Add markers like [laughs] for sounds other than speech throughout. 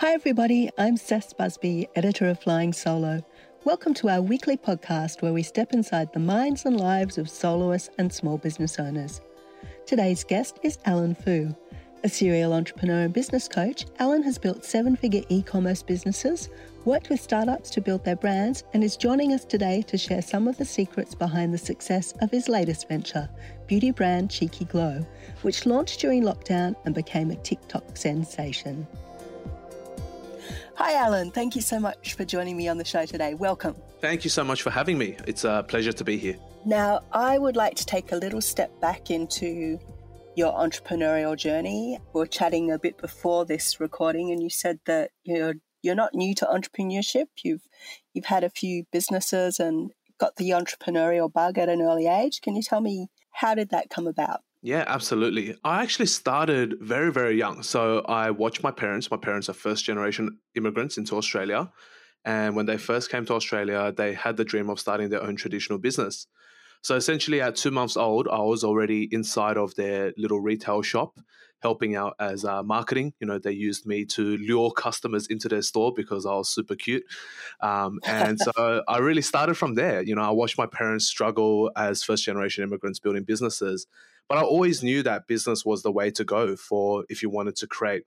Hi, everybody. I'm Cess Busby, editor of Flying Solo. Welcome to our weekly podcast where we step inside the minds and lives of soloists and small business owners. Today's guest is Alen Fu. A serial entrepreneur and business coach, Alen has built seven figure e commerce businesses, worked with startups to build their brands, and is joining us today to share some of the secrets behind the success of his latest venture, beauty brand Cheeky Glo, which launched during lockdown and became a TikTok sensation. Hi, Alen. Thank you so much for joining me on the show today. Welcome. Thank you so much for having me. It's a pleasure to be here. Now, I would like to take a little step back into your entrepreneurial journey. We are chatting a bit before this recording, and you said that you're you're not new to entrepreneurship. You've you've had a few businesses and got the entrepreneurial bug at an early age. Can you tell me how did that come about? Yeah, absolutely. I actually started very, very young. So I watched my parents. My parents are first generation immigrants into Australia. And when they first came to Australia, they had the dream of starting their own traditional business. So essentially, at two months old, I was already inside of their little retail shop, helping out as uh, marketing. You know, they used me to lure customers into their store because I was super cute. Um, and so [laughs] I really started from there. You know, I watched my parents struggle as first generation immigrants building businesses, but I always knew that business was the way to go for if you wanted to create.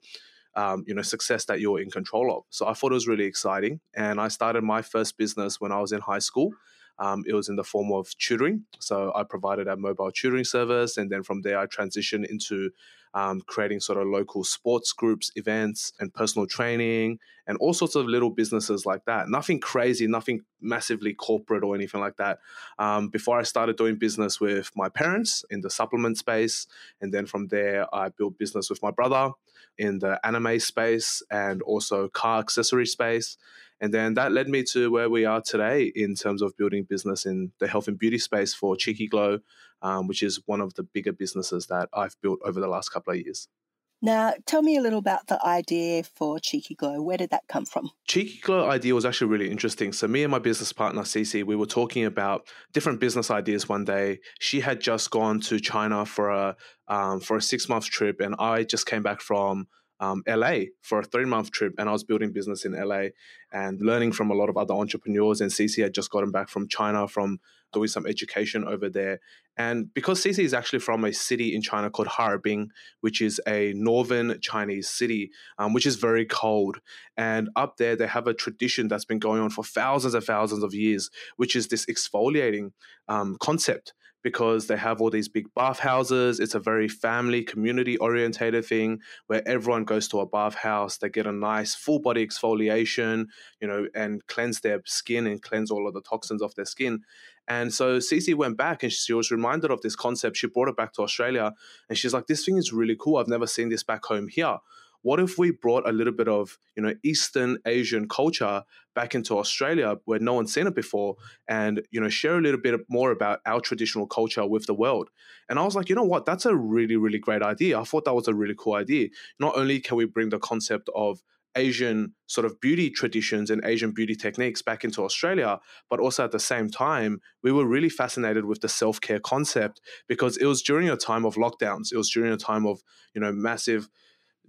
Um, you know, success that you're in control of. So I thought it was really exciting, and I started my first business when I was in high school. Um, it was in the form of tutoring. So I provided a mobile tutoring service. And then from there, I transitioned into um, creating sort of local sports groups, events, and personal training, and all sorts of little businesses like that. Nothing crazy, nothing massively corporate or anything like that. Um, before I started doing business with my parents in the supplement space. And then from there, I built business with my brother in the anime space and also car accessory space. And then that led me to where we are today in terms of building business in the health and beauty space for Cheeky Glo, um, which is one of the bigger businesses that I've built over the last couple of years. Now, tell me a little about the idea for Cheeky Glo. Where did that come from? Cheeky Glo idea was actually really interesting. So, me and my business partner, Cece, we were talking about different business ideas one day. She had just gone to China for a um, for a six month trip, and I just came back from um, LA for a three month trip, and I was building business in LA and learning from a lot of other entrepreneurs. And CC had just gotten back from China from doing some education over there. And because CC is actually from a city in China called Harbin, which is a northern Chinese city, um, which is very cold. And up there, they have a tradition that's been going on for thousands and thousands of years, which is this exfoliating um, concept because they have all these big bathhouses. It's a very family, community orientated thing where everyone goes to a bathhouse. They get a nice full body exfoliation, you know, and cleanse their skin and cleanse all of the toxins off their skin. And so Cece went back and she was reminded of this concept. She brought it back to Australia and she's like, this thing is really cool. I've never seen this back home here what if we brought a little bit of you know eastern asian culture back into australia where no one's seen it before and you know share a little bit more about our traditional culture with the world and i was like you know what that's a really really great idea i thought that was a really cool idea not only can we bring the concept of Asian sort of beauty traditions and Asian beauty techniques back into Australia. But also at the same time, we were really fascinated with the self care concept because it was during a time of lockdowns. It was during a time of, you know, massive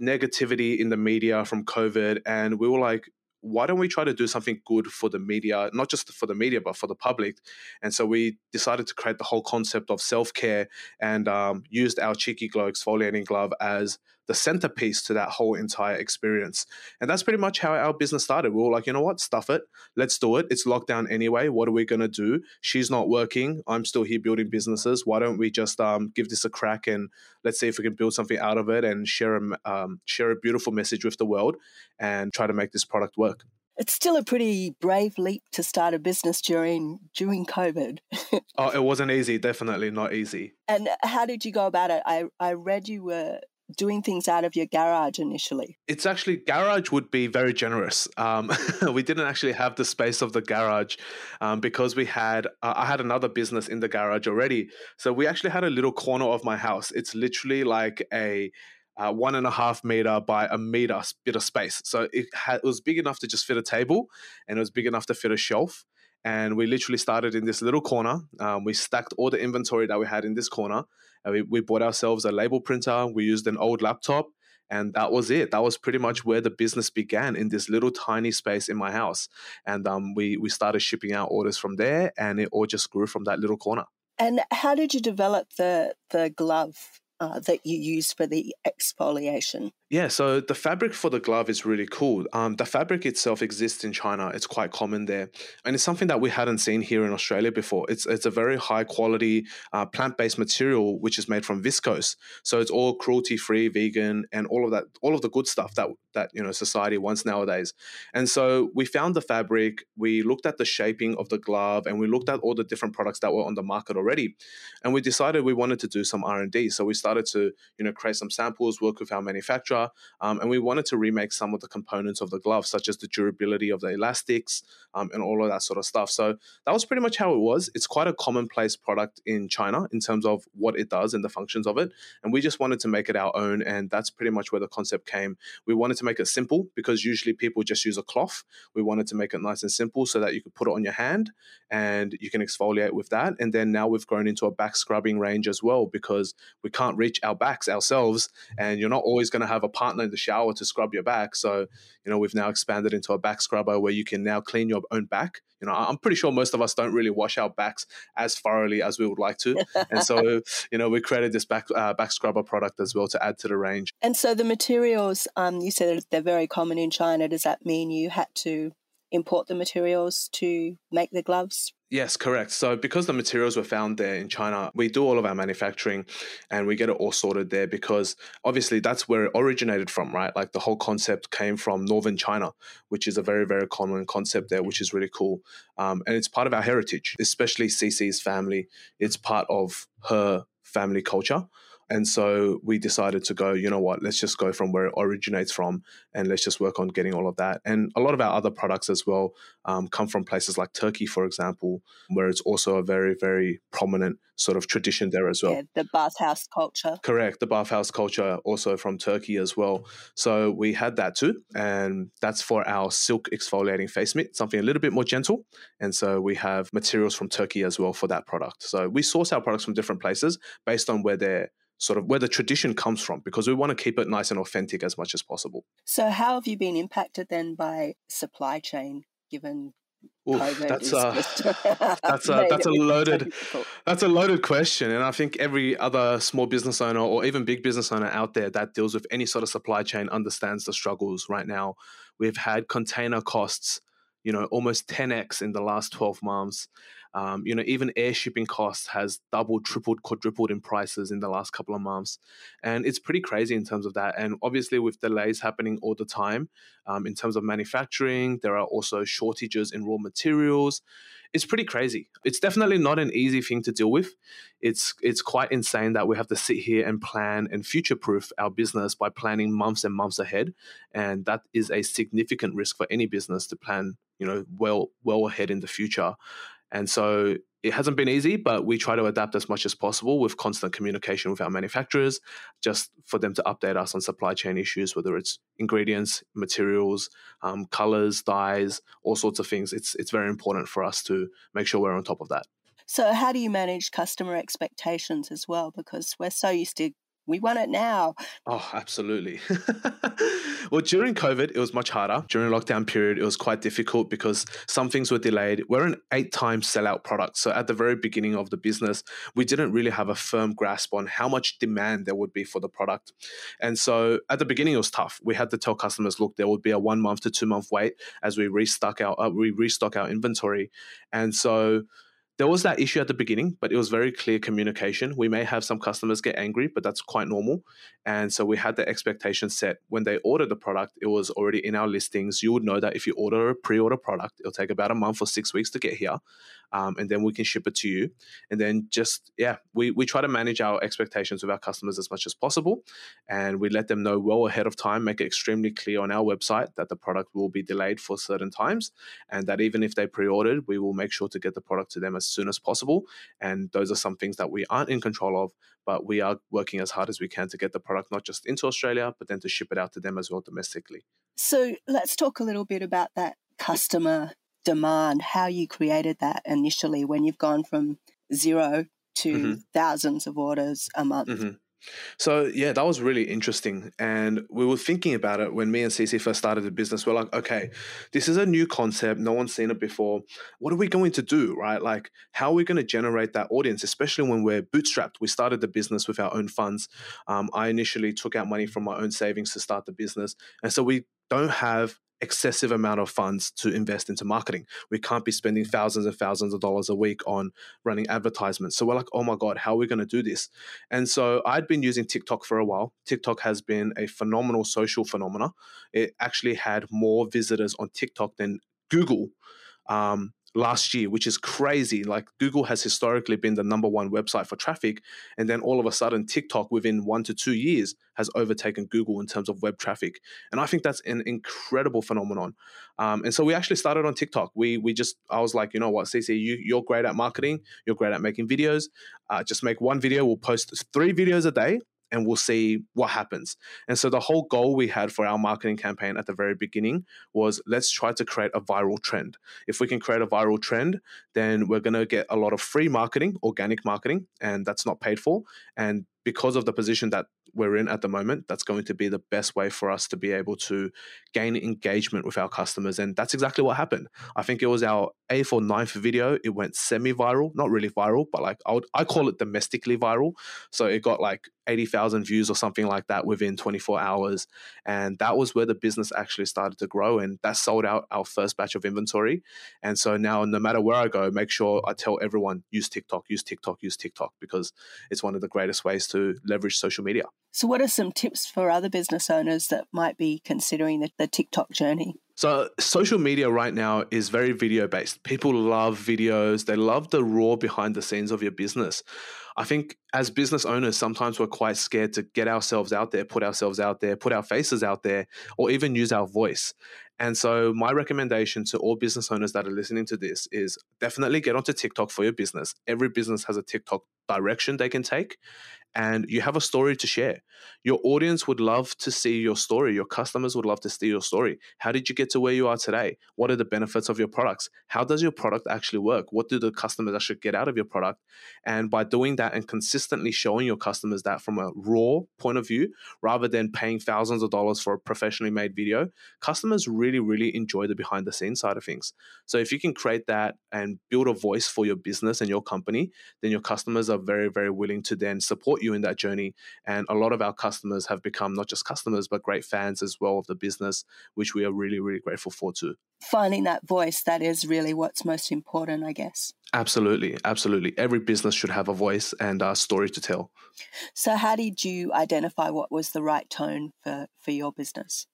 negativity in the media from COVID. And we were like, why don't we try to do something good for the media, not just for the media, but for the public? And so we decided to create the whole concept of self care and um, used our Cheeky Glo exfoliating glove as the centerpiece to that whole entire experience. And that's pretty much how our business started. We were like, you know what, stuff it, let's do it. It's lockdown anyway. What are we going to do? She's not working. I'm still here building businesses. Why don't we just um, give this a crack and let's see if we can build something out of it and share a, um, share a beautiful message with the world and try to make this product work. It's still a pretty brave leap to start a business during during COVID. [laughs] oh, it wasn't easy. Definitely not easy. And how did you go about it? I I read you were doing things out of your garage initially? It's actually garage would be very generous. Um, [laughs] we didn't actually have the space of the garage um, because we had uh, I had another business in the garage already. So we actually had a little corner of my house. It's literally like a uh, one and a half meter by a meter bit of space. So it, it was big enough to just fit a table, and it was big enough to fit a shelf and we literally started in this little corner. Um, we stacked all the inventory that we had in this corner. We, we bought ourselves a label printer. We used an old laptop and that was it. That was pretty much where the business began in this little tiny space in my house. And um, we we started shipping out orders from there, and it all just grew from that little corner. And how did you develop the the glove uh, that you use for the exfoliation? Yeah, so the fabric for the glove is really cool. Um, the fabric itself exists in China; it's quite common there, and it's something that we hadn't seen here in Australia before. It's it's a very high quality uh, plant based material which is made from viscose, so it's all cruelty free, vegan, and all of that, all of the good stuff that that you know society wants nowadays. And so we found the fabric, we looked at the shaping of the glove, and we looked at all the different products that were on the market already, and we decided we wanted to do some R and D. So we started to you know create some samples, work with our manufacturer um, and we wanted to remake some of the components of the glove, such as the durability of the elastics um, and all of that sort of stuff. So that was pretty much how it was. It's quite a commonplace product in China in terms of what it does and the functions of it. And we just wanted to make it our own. And that's pretty much where the concept came. We wanted to make it simple because usually people just use a cloth. We wanted to make it nice and simple so that you could put it on your hand and you can exfoliate with that. And then now we've grown into a back scrubbing range as well because we can't reach our backs ourselves. And you're not always going to have a partner in the shower to scrub your back. So, you know, we've now expanded into a back scrubber where you can now clean your own back. You know, I'm pretty sure most of us don't really wash our backs as thoroughly as we would like to. and so, [laughs] you know, we created this back uh, back scrubber product as well to add to the range. And so the materials, um, you said they're very common in China. Does that mean you had to import the materials to make the gloves? Yes, correct. So, because the materials were found there in China, we do all of our manufacturing and we get it all sorted there because obviously that's where it originated from, right? Like the whole concept came from northern China, which is a very, very common concept there, which is really cool. Um, and it's part of our heritage, especially CC's family. It's part of her family culture. And so we decided to go, you know what, let's just go from where it originates from and let's just work on getting all of that. And a lot of our other products as well um, come from places like Turkey, for example, where it's also a very, very prominent sort of tradition there as well. Yeah, the bathhouse culture. Correct. The bathhouse culture also from Turkey as well. So we had that too. And that's for our silk exfoliating face mitt, something a little bit more gentle. And so we have materials from Turkey as well for that product. So we source our products from different places based on where they're sort of where the tradition comes from because we want to keep it nice and authentic as much as possible. So, how have you been impacted then by supply chain given Oof, [laughs] that's a that's a that's a loaded that's a loaded question, and I think every other small business owner or even big business owner out there that deals with any sort of supply chain understands the struggles right now. We've had container costs, you know, almost 10x in the last 12 months. Um, you know, even air shipping costs has doubled, tripled, quadrupled in prices in the last couple of months, and it's pretty crazy in terms of that. And obviously, with delays happening all the time um, in terms of manufacturing, there are also shortages in raw materials. It's pretty crazy. It's definitely not an easy thing to deal with. It's it's quite insane that we have to sit here and plan and future proof our business by planning months and months ahead, and that is a significant risk for any business to plan you know well well ahead in the future and so it hasn't been easy, but we try to adapt as much as possible with constant communication with our manufacturers, just for them to update us on supply chain issues, whether it's ingredients, materials, um, colors, dyes, all sorts of things. It's it's very important for us to make sure we're on top of that. So, how do you manage customer expectations as well? Because we're so used to we want it now. Oh, absolutely. [laughs] well, during COVID, it was much harder. During lockdown period, it was quite difficult because some things were delayed. We're an eight times sellout product. So at the very beginning of the business, we didn't really have a firm grasp on how much demand there would be for the product. And so at the beginning, it was tough. We had to tell customers, look, there would be a one month to two month wait as we restock our, uh, we restock our inventory. And so there was that issue at the beginning, but it was very clear communication. We may have some customers get angry, but that's quite normal. And so we had the expectation set when they ordered the product, it was already in our listings. You would know that if you order a pre order product, it'll take about a month or six weeks to get here um, and then we can ship it to you. And then just yeah, we we try to manage our expectations with our customers as much as possible, and we let them know well ahead of time. Make it extremely clear on our website that the product will be delayed for certain times, and that even if they pre-ordered, we will make sure to get the product to them as soon as possible. And those are some things that we aren't in control of, but we are working as hard as we can to get the product not just into Australia, but then to ship it out to them as well domestically. So let's talk a little bit about that customer demand, how you created that initially when you've gone from zero to mm-hmm. thousands of orders a month. Mm-hmm. So yeah, that was really interesting. And we were thinking about it when me and Cece first started the business. We're like, okay, this is a new concept. No one's seen it before. What are we going to do? Right? Like, how are we going to generate that audience, especially when we're bootstrapped? We started the business with our own funds. Um, I initially took out money from my own savings to start the business. And so we don't have excessive amount of funds to invest into marketing. We can't be spending thousands and thousands of dollars a week on running advertisements. So we're like, oh my God, how are we going to do this? And so I'd been using TikTok for a while. TikTok has been a phenomenal social phenomena. It actually had more visitors on TikTok than Google. Um, last year, which is crazy. Like Google has historically been the number one website for traffic. And then all of a sudden, TikTok within one to two years has overtaken Google in terms of web traffic. And I think that's an incredible phenomenon. Um, and so we actually started on TikTok. We we just I was like, you know what, CC, you you're great at marketing. You're great at making videos. Uh, just make one video. We'll post three videos a day and we'll see what happens. And so the whole goal we had for our marketing campaign at the very beginning was let's try to create a viral trend. If we can create a viral trend, then we're going to get a lot of free marketing, organic marketing, and that's not paid for. And because of the position that we're in at the moment, that's going to be the best way for us to be able to gain engagement with our customers. And that's exactly what happened. I think it was our eighth or ninth video. It went semi viral, not really viral, but like I would I call it domestically viral. So it got like 80,000 views or something like that within 24 hours. And that was where the business actually started to grow. And that sold out our first batch of inventory. And so now, no matter where I go, make sure I tell everyone use TikTok, use TikTok, use TikTok, because it's one of the greatest ways to leverage social media. So, what are some tips for other business owners that might be considering the, the TikTok journey? So, social media right now is very video based. People love videos, they love the raw behind the scenes of your business. I think as business owners, sometimes we're quite scared to get ourselves out there, put ourselves out there, put our faces out there, or even use our voice. And so, my recommendation to all business owners that are listening to this is definitely get onto TikTok for your business. Every business has a TikTok direction they can take and you have a story to share. Your audience would love to see your story. Your customers would love to see your story. How did you get to where you are today? What are the benefits of your products? How does your product actually work? What do the customers actually get out of your product? And by doing that and consistently showing your customers that from a raw point of view, rather than paying thousands of dollars for a professionally made video, customers really, really enjoy the behind the scenes side of things. So if you can create that and build a voice for your business and your company, then your customers are very, very willing to then support you in that journey. And a lot of our customers have become not just customers, but great fans as well of the business, which we are really, really grateful for too. Finding that voice, that is really what's most important, I guess. Absolutely, absolutely. Every business should have a voice and a story to tell. So, how did you identify what was the right tone for, for your business?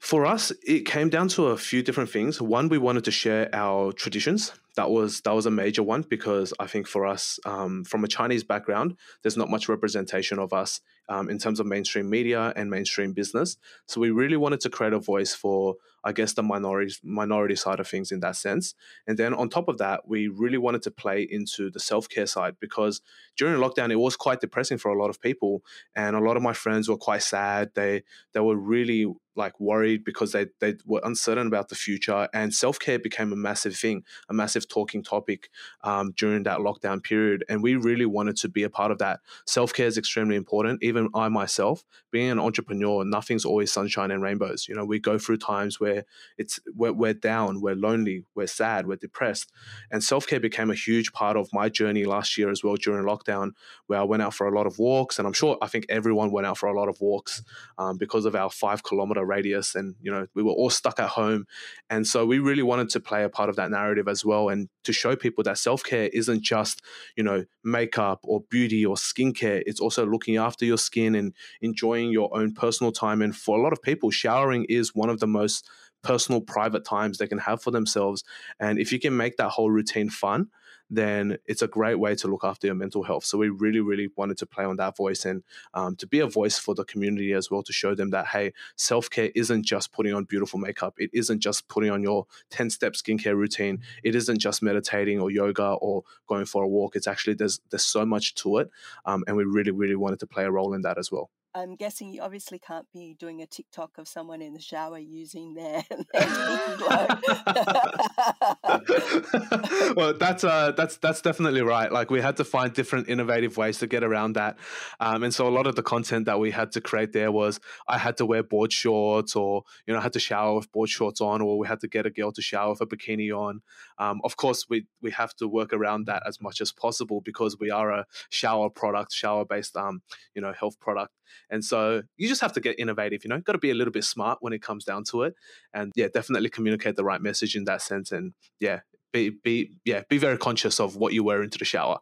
For us, it came down to a few different things. One, we wanted to share our traditions. That was that was a major one because I think for us, um, from a Chinese background, there's not much representation of us um, in terms of mainstream media and mainstream business. So we really wanted to create a voice for, I guess, the minority minority side of things in that sense. And then on top of that, we really wanted to play into the self care side because during lockdown, it was quite depressing for a lot of people, and a lot of my friends were quite sad. They they were really like worried because they they were uncertain about the future, and self care became a massive thing, a massive talking topic um, during that lockdown period. And we really wanted to be a part of that. Self care is extremely important. Even I myself, being an entrepreneur, nothing's always sunshine and rainbows. You know, we go through times where it's we're, we're down, we're lonely, we're sad, we're depressed, and self care became a huge part of my journey last year as well during lockdown, where I went out for a lot of walks, and I'm sure I think everyone went out for a lot of walks um, because of our five kilometer radius and you know we were all stuck at home. And so we really wanted to play a part of that narrative as well and to show people that self-care isn't just you know makeup or beauty or skincare. It's also looking after your skin and enjoying your own personal time. And for a lot of people showering is one of the most personal private times they can have for themselves and if you can make that whole routine fun then it's a great way to look after your mental health. So we really, really wanted to play on that voice and um, to be a voice for the community as well to show them that, hey, self care isn't just putting on beautiful makeup. It isn't just putting on your 10 step skincare routine. It isn't just meditating or yoga or going for a walk. It's actually, there's, there's so much to it. Um, and we really, really wanted to play a role in that as well. I'm guessing you obviously can't be doing a TikTok of someone in the shower using their, [laughs] [laughs] well, that's uh, that's that's definitely right. Like we had to find different innovative ways to get around that, um, and so a lot of the content that we had to create there was I had to wear board shorts, or you know, I had to shower with board shorts on, or we had to get a girl to shower with a bikini on. Um, of course, we we have to work around that as much as possible because we are a shower product, shower based, um, you know, health product. And so you just have to get innovative, you know, got to be a little bit smart when it comes down to it. And yeah, definitely communicate the right message in that sense. And yeah, be, be yeah, be very conscious of what you wear into the shower.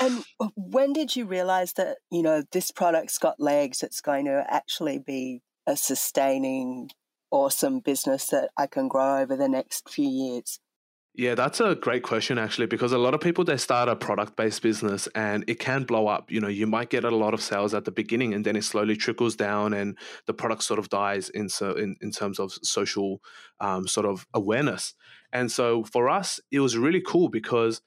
and [laughs] when did you realize that, you know, this product's got legs, it's going to actually be a sustaining, awesome business that I can grow over the next few years? Yeah, that's a great question actually, because a lot of people they start a product based business and it can blow up. You know, you might get a lot of sales at the beginning and then it slowly trickles down and the product sort of dies in so in, in terms of social um, sort of awareness. And so for us, it was really cool because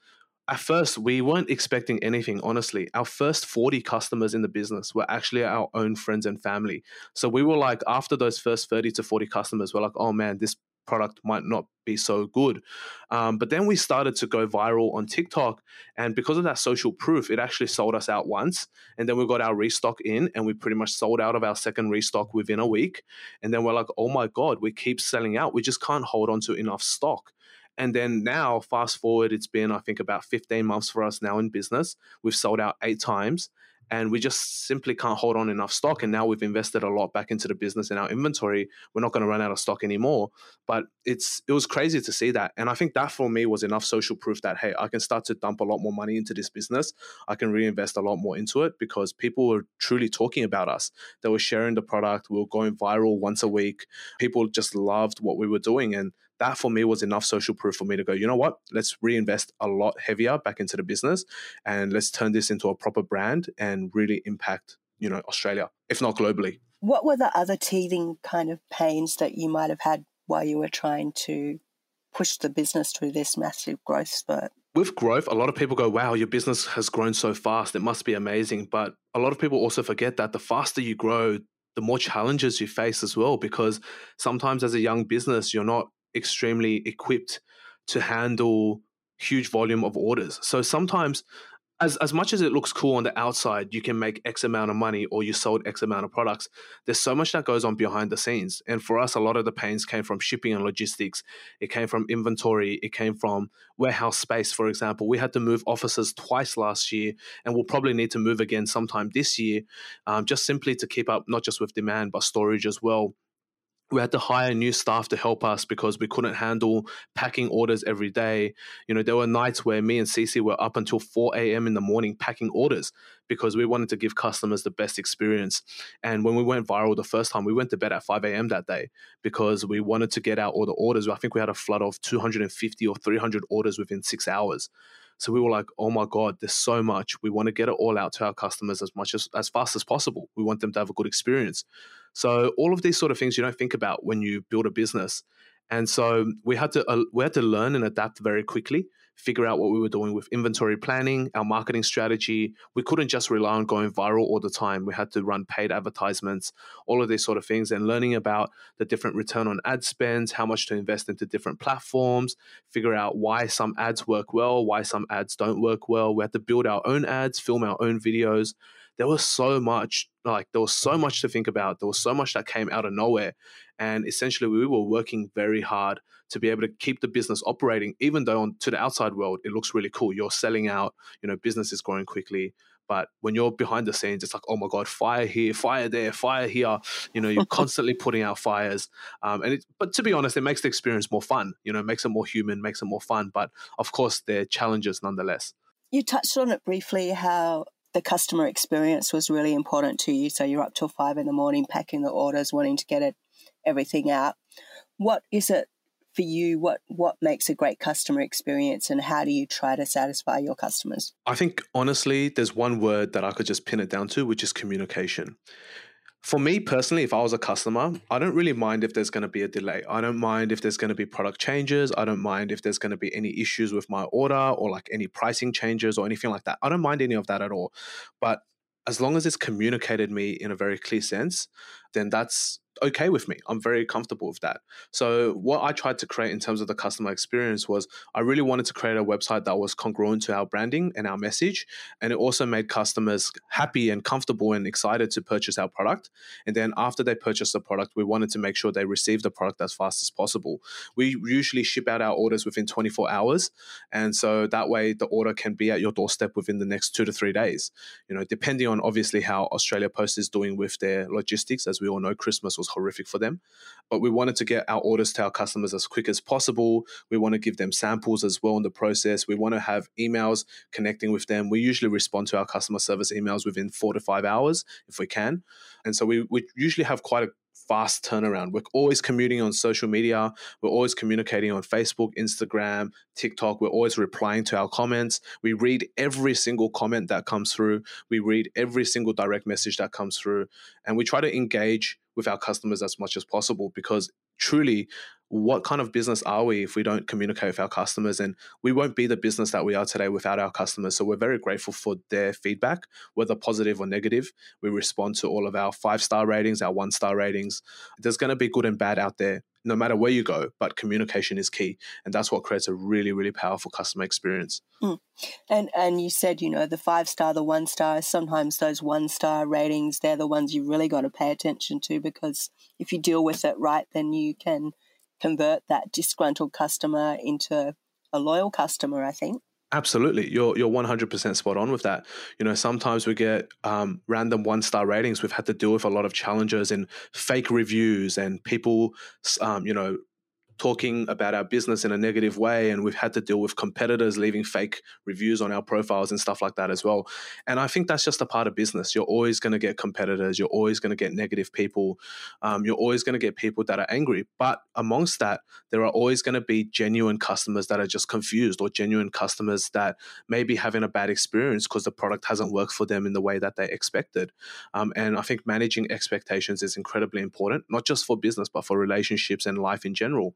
at first we weren't expecting anything honestly our first 40 customers in the business were actually our own friends and family so we were like after those first 30 to 40 customers we're like oh man this product might not be so good. Um, but then we started to go viral on TikTok. And because of that social proof, it actually sold us out once. And then we got our restock in and we pretty much sold out of our second restock within a week. And then we're like, oh my God, we keep selling out. We just can't hold on to enough stock. And then now, fast forward, it's been, I think, about 15 months for us now in business. We've sold out eight times and we just simply can't hold on enough stock. And now we've invested a lot back into the business and our inventory. We're not going to run out of stock anymore. But it's it was crazy to see that, and I think that for me was enough social proof that hey, I can start to dump a lot more money into this business. I can reinvest a lot more into it because people were truly talking about us. They were sharing the product. We were going viral once a week. People just loved what we were doing, and that for me was enough social proof for me to go, you know what, let's reinvest a lot heavier back into the business and let's turn this into a proper brand and really impact, you know, Australia, if not globally. What were the other teething kind of pains that you might have had while you were trying to push the business through this massive growth spurt? With growth, a lot of people go, wow, your business has grown so fast. It must be amazing. But a lot of people also forget that the faster you grow, the more challenges you face as well because sometimes as a young business you're not extremely equipped to handle huge volume of orders. So sometimes as as much as it looks cool on the outside, you can make X amount of money or you sold X amount of products. There's so much that goes on behind the scenes. And for us, a lot of the pains came from shipping and logistics. It came from inventory. It came from warehouse space, for example. We had to move offices twice last year, and we'll probably need to move again sometime this year, um, just simply to keep up not just with demand, but storage as well we had to hire new staff to help us because we couldn't handle packing orders every day. You know, there were nights where me and Cece were up until 4 a.m. in the morning packing orders because we wanted to give customers the best experience. And when we went viral the first time, we went to bed at 5 a.m. that day because we wanted to get out all the orders. I think we had a flood of 250 or 300 orders within six hours. So we were like, oh my God, there's so much. We want to get it all out to our customers as much as, as fast as possible. We want them to have a good experience. So all of these sort of things you don't think about when you build a business. And so we had to uh, we had to learn and adapt very quickly figure out what we were doing with inventory planning, our marketing strategy. We couldn't just rely on going viral all the time. We had to run paid advertisements, all of these sort of things, and learning about the different return on ad spends, how much to invest into different platforms, figure out why some ads work well, why some ads don't work well. We had to build our own ads, film our own videos. There was so much, like, there was so much to think about. There was so much that came out of nowhere. And essentially, we were working very hard to be able to keep the business operating, even though on, to the outside world, it looks really cool. You're selling out, you know, business is growing quickly. But when you're behind the scenes, it's like, oh my God, fire here, fire there, fire here. You know, you're [laughs] constantly putting out fires. Um, and it, but to be honest, it makes the experience more fun. You know, makes it more human, makes it more fun. But of course, there are challenges nonetheless. You touched on it briefly how the customer experience was really important to you. So you're up till five in the morning packing the orders, wanting to get it everything out. What is it for you? What what makes a great customer experience, and how do you try to satisfy your customers? I think honestly, there's one word that I could just pin it down to, which is communication. For me personally, if I was a customer, I don't really mind if there's going to be a delay. I don't mind if there's going to be product changes. I don't mind if there's going to be any issues with my order or like any pricing changes or anything like that. I don't mind any of that at all. But as long as it's communicated me in a very clear sense, then that's okay with me. I'm very comfortable with that. So what I tried to create in terms of the customer experience was I really wanted to create a website that was congruent to our branding and our message and it also made customers happy and comfortable and excited to purchase our product. And then after they purchase the product, we wanted to make sure they receive the product as fast as possible. We usually ship out our orders within 24 hours and so that way the order can be at your doorstep within the next 2 to 3 days. You know, depending on obviously how Australia Post is doing with their logistics as we all know Christmas was was horrific for them. But we wanted to get our orders to our customers as quick as possible. We want to give them samples as well in the process. We want to have emails connecting with them. We usually respond to our customer service emails within four to five hours if we can. And so we, we usually have quite a fast turnaround. We're always commuting on social media. We're always communicating on Facebook, Instagram, TikTok. We're always replying to our comments. We read every single comment that comes through. We read every single direct message that comes through. And we try to engage with our customers as much as possible because truly what kind of business are we if we don't communicate with our customers? And we won't be the business that we are today without our customers. So we're very grateful for their feedback whether positive or negative. We respond to all of our five star ratings our one star ratings. There's going to be good and bad out there no matter where you go but communication is key and that's what creates a really really powerful customer experience mm. and and you said you know the five star the one star sometimes those one star ratings they're the ones you really got to pay attention to because if you deal with it right then you can convert that disgruntled customer into a loyal customer, I think. Absolutely, you're you're one hundred percent spot on with that. You know, sometimes we get um, random one star ratings. We've had to deal with a lot of challenges and fake reviews and people, um, you know, talking about our business in a negative way and we've had to deal with competitors leaving fake reviews on our profiles and stuff like that as well. And i think that's just a part of business. You're always going to get competitors you're always going to get negative people um, you're always going to get people that are angry. But amongst that there are always going to be genuine customers that are just confused or genuine customers that may be having a bad experience because the product hasn't worked for them in the way that they expected. Um, and i think managing expectations is incredibly important not just for business but for relationships and life in general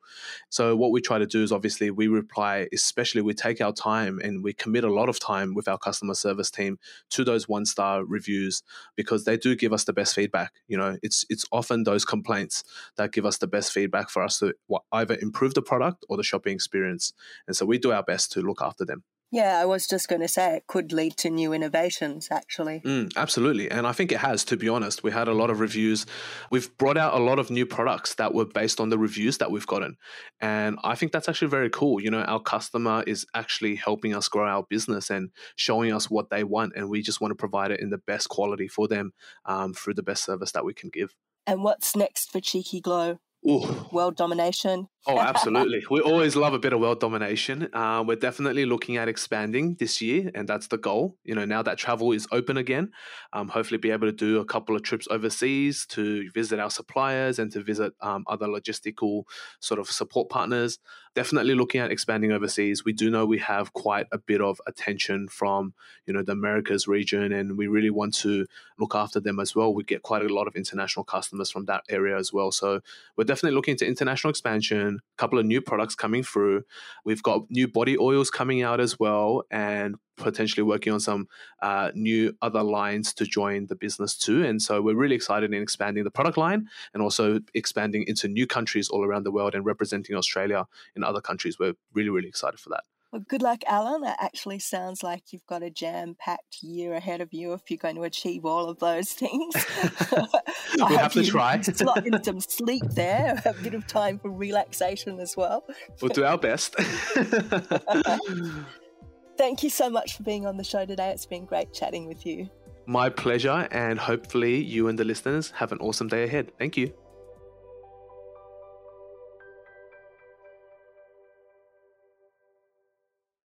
so what we try to do is obviously we reply, especially we take our time and we commit a lot of time with our customer service team to those one star reviews because they do give us the best feedback. You know, it's it's often those complaints that give us the best feedback for us to either improve the product or the shopping experience. And so we do our best to look after them. Yeah, I was just going to say it could lead to new innovations, actually. Mm, absolutely. And I think it has, to be honest. We had a lot of reviews. We've brought out a lot of new products that were based on the reviews that we've gotten. And I think that's actually very cool. You know, our customer is actually helping us grow our business and showing us what they want. And we just want to provide it in the best quality for them um, through the best service that we can give. And what's next for Cheeky Glo? Ooh. World domination. Oh, absolutely. We always love a bit of world domination. Uh, we're definitely looking at expanding this year, and that's the goal. You know, now that travel is open again, um, hopefully be able to do a couple of trips overseas to visit our suppliers and to visit um, other logistical sort of support partners. Definitely looking at expanding overseas. We do know we have quite a bit of attention from you know the Americas region, and we really want to look after them as well. We get quite a lot of international customers from that area as well. So we're definitely looking into international expansion, a couple of new products coming through. We've got new body oils coming out as well, and potentially working on some uh, new other lines to join the business too. And so we're really excited in expanding the product line and also expanding into new countries all around the world and representing Australia in other countries. We're really, really excited for that. Well, good luck, Alen. It actually sounds like you've got a jam packed year ahead of you if you're going to achieve all of those things. [laughs] we have to try. slot in some [laughs] sleep there, a bit of time for relaxation as well. We'll do our best. [laughs] Thank you so much for being on the show today. It's been great chatting with you. My pleasure, and hopefully, you and the listeners have an awesome day ahead. Thank you.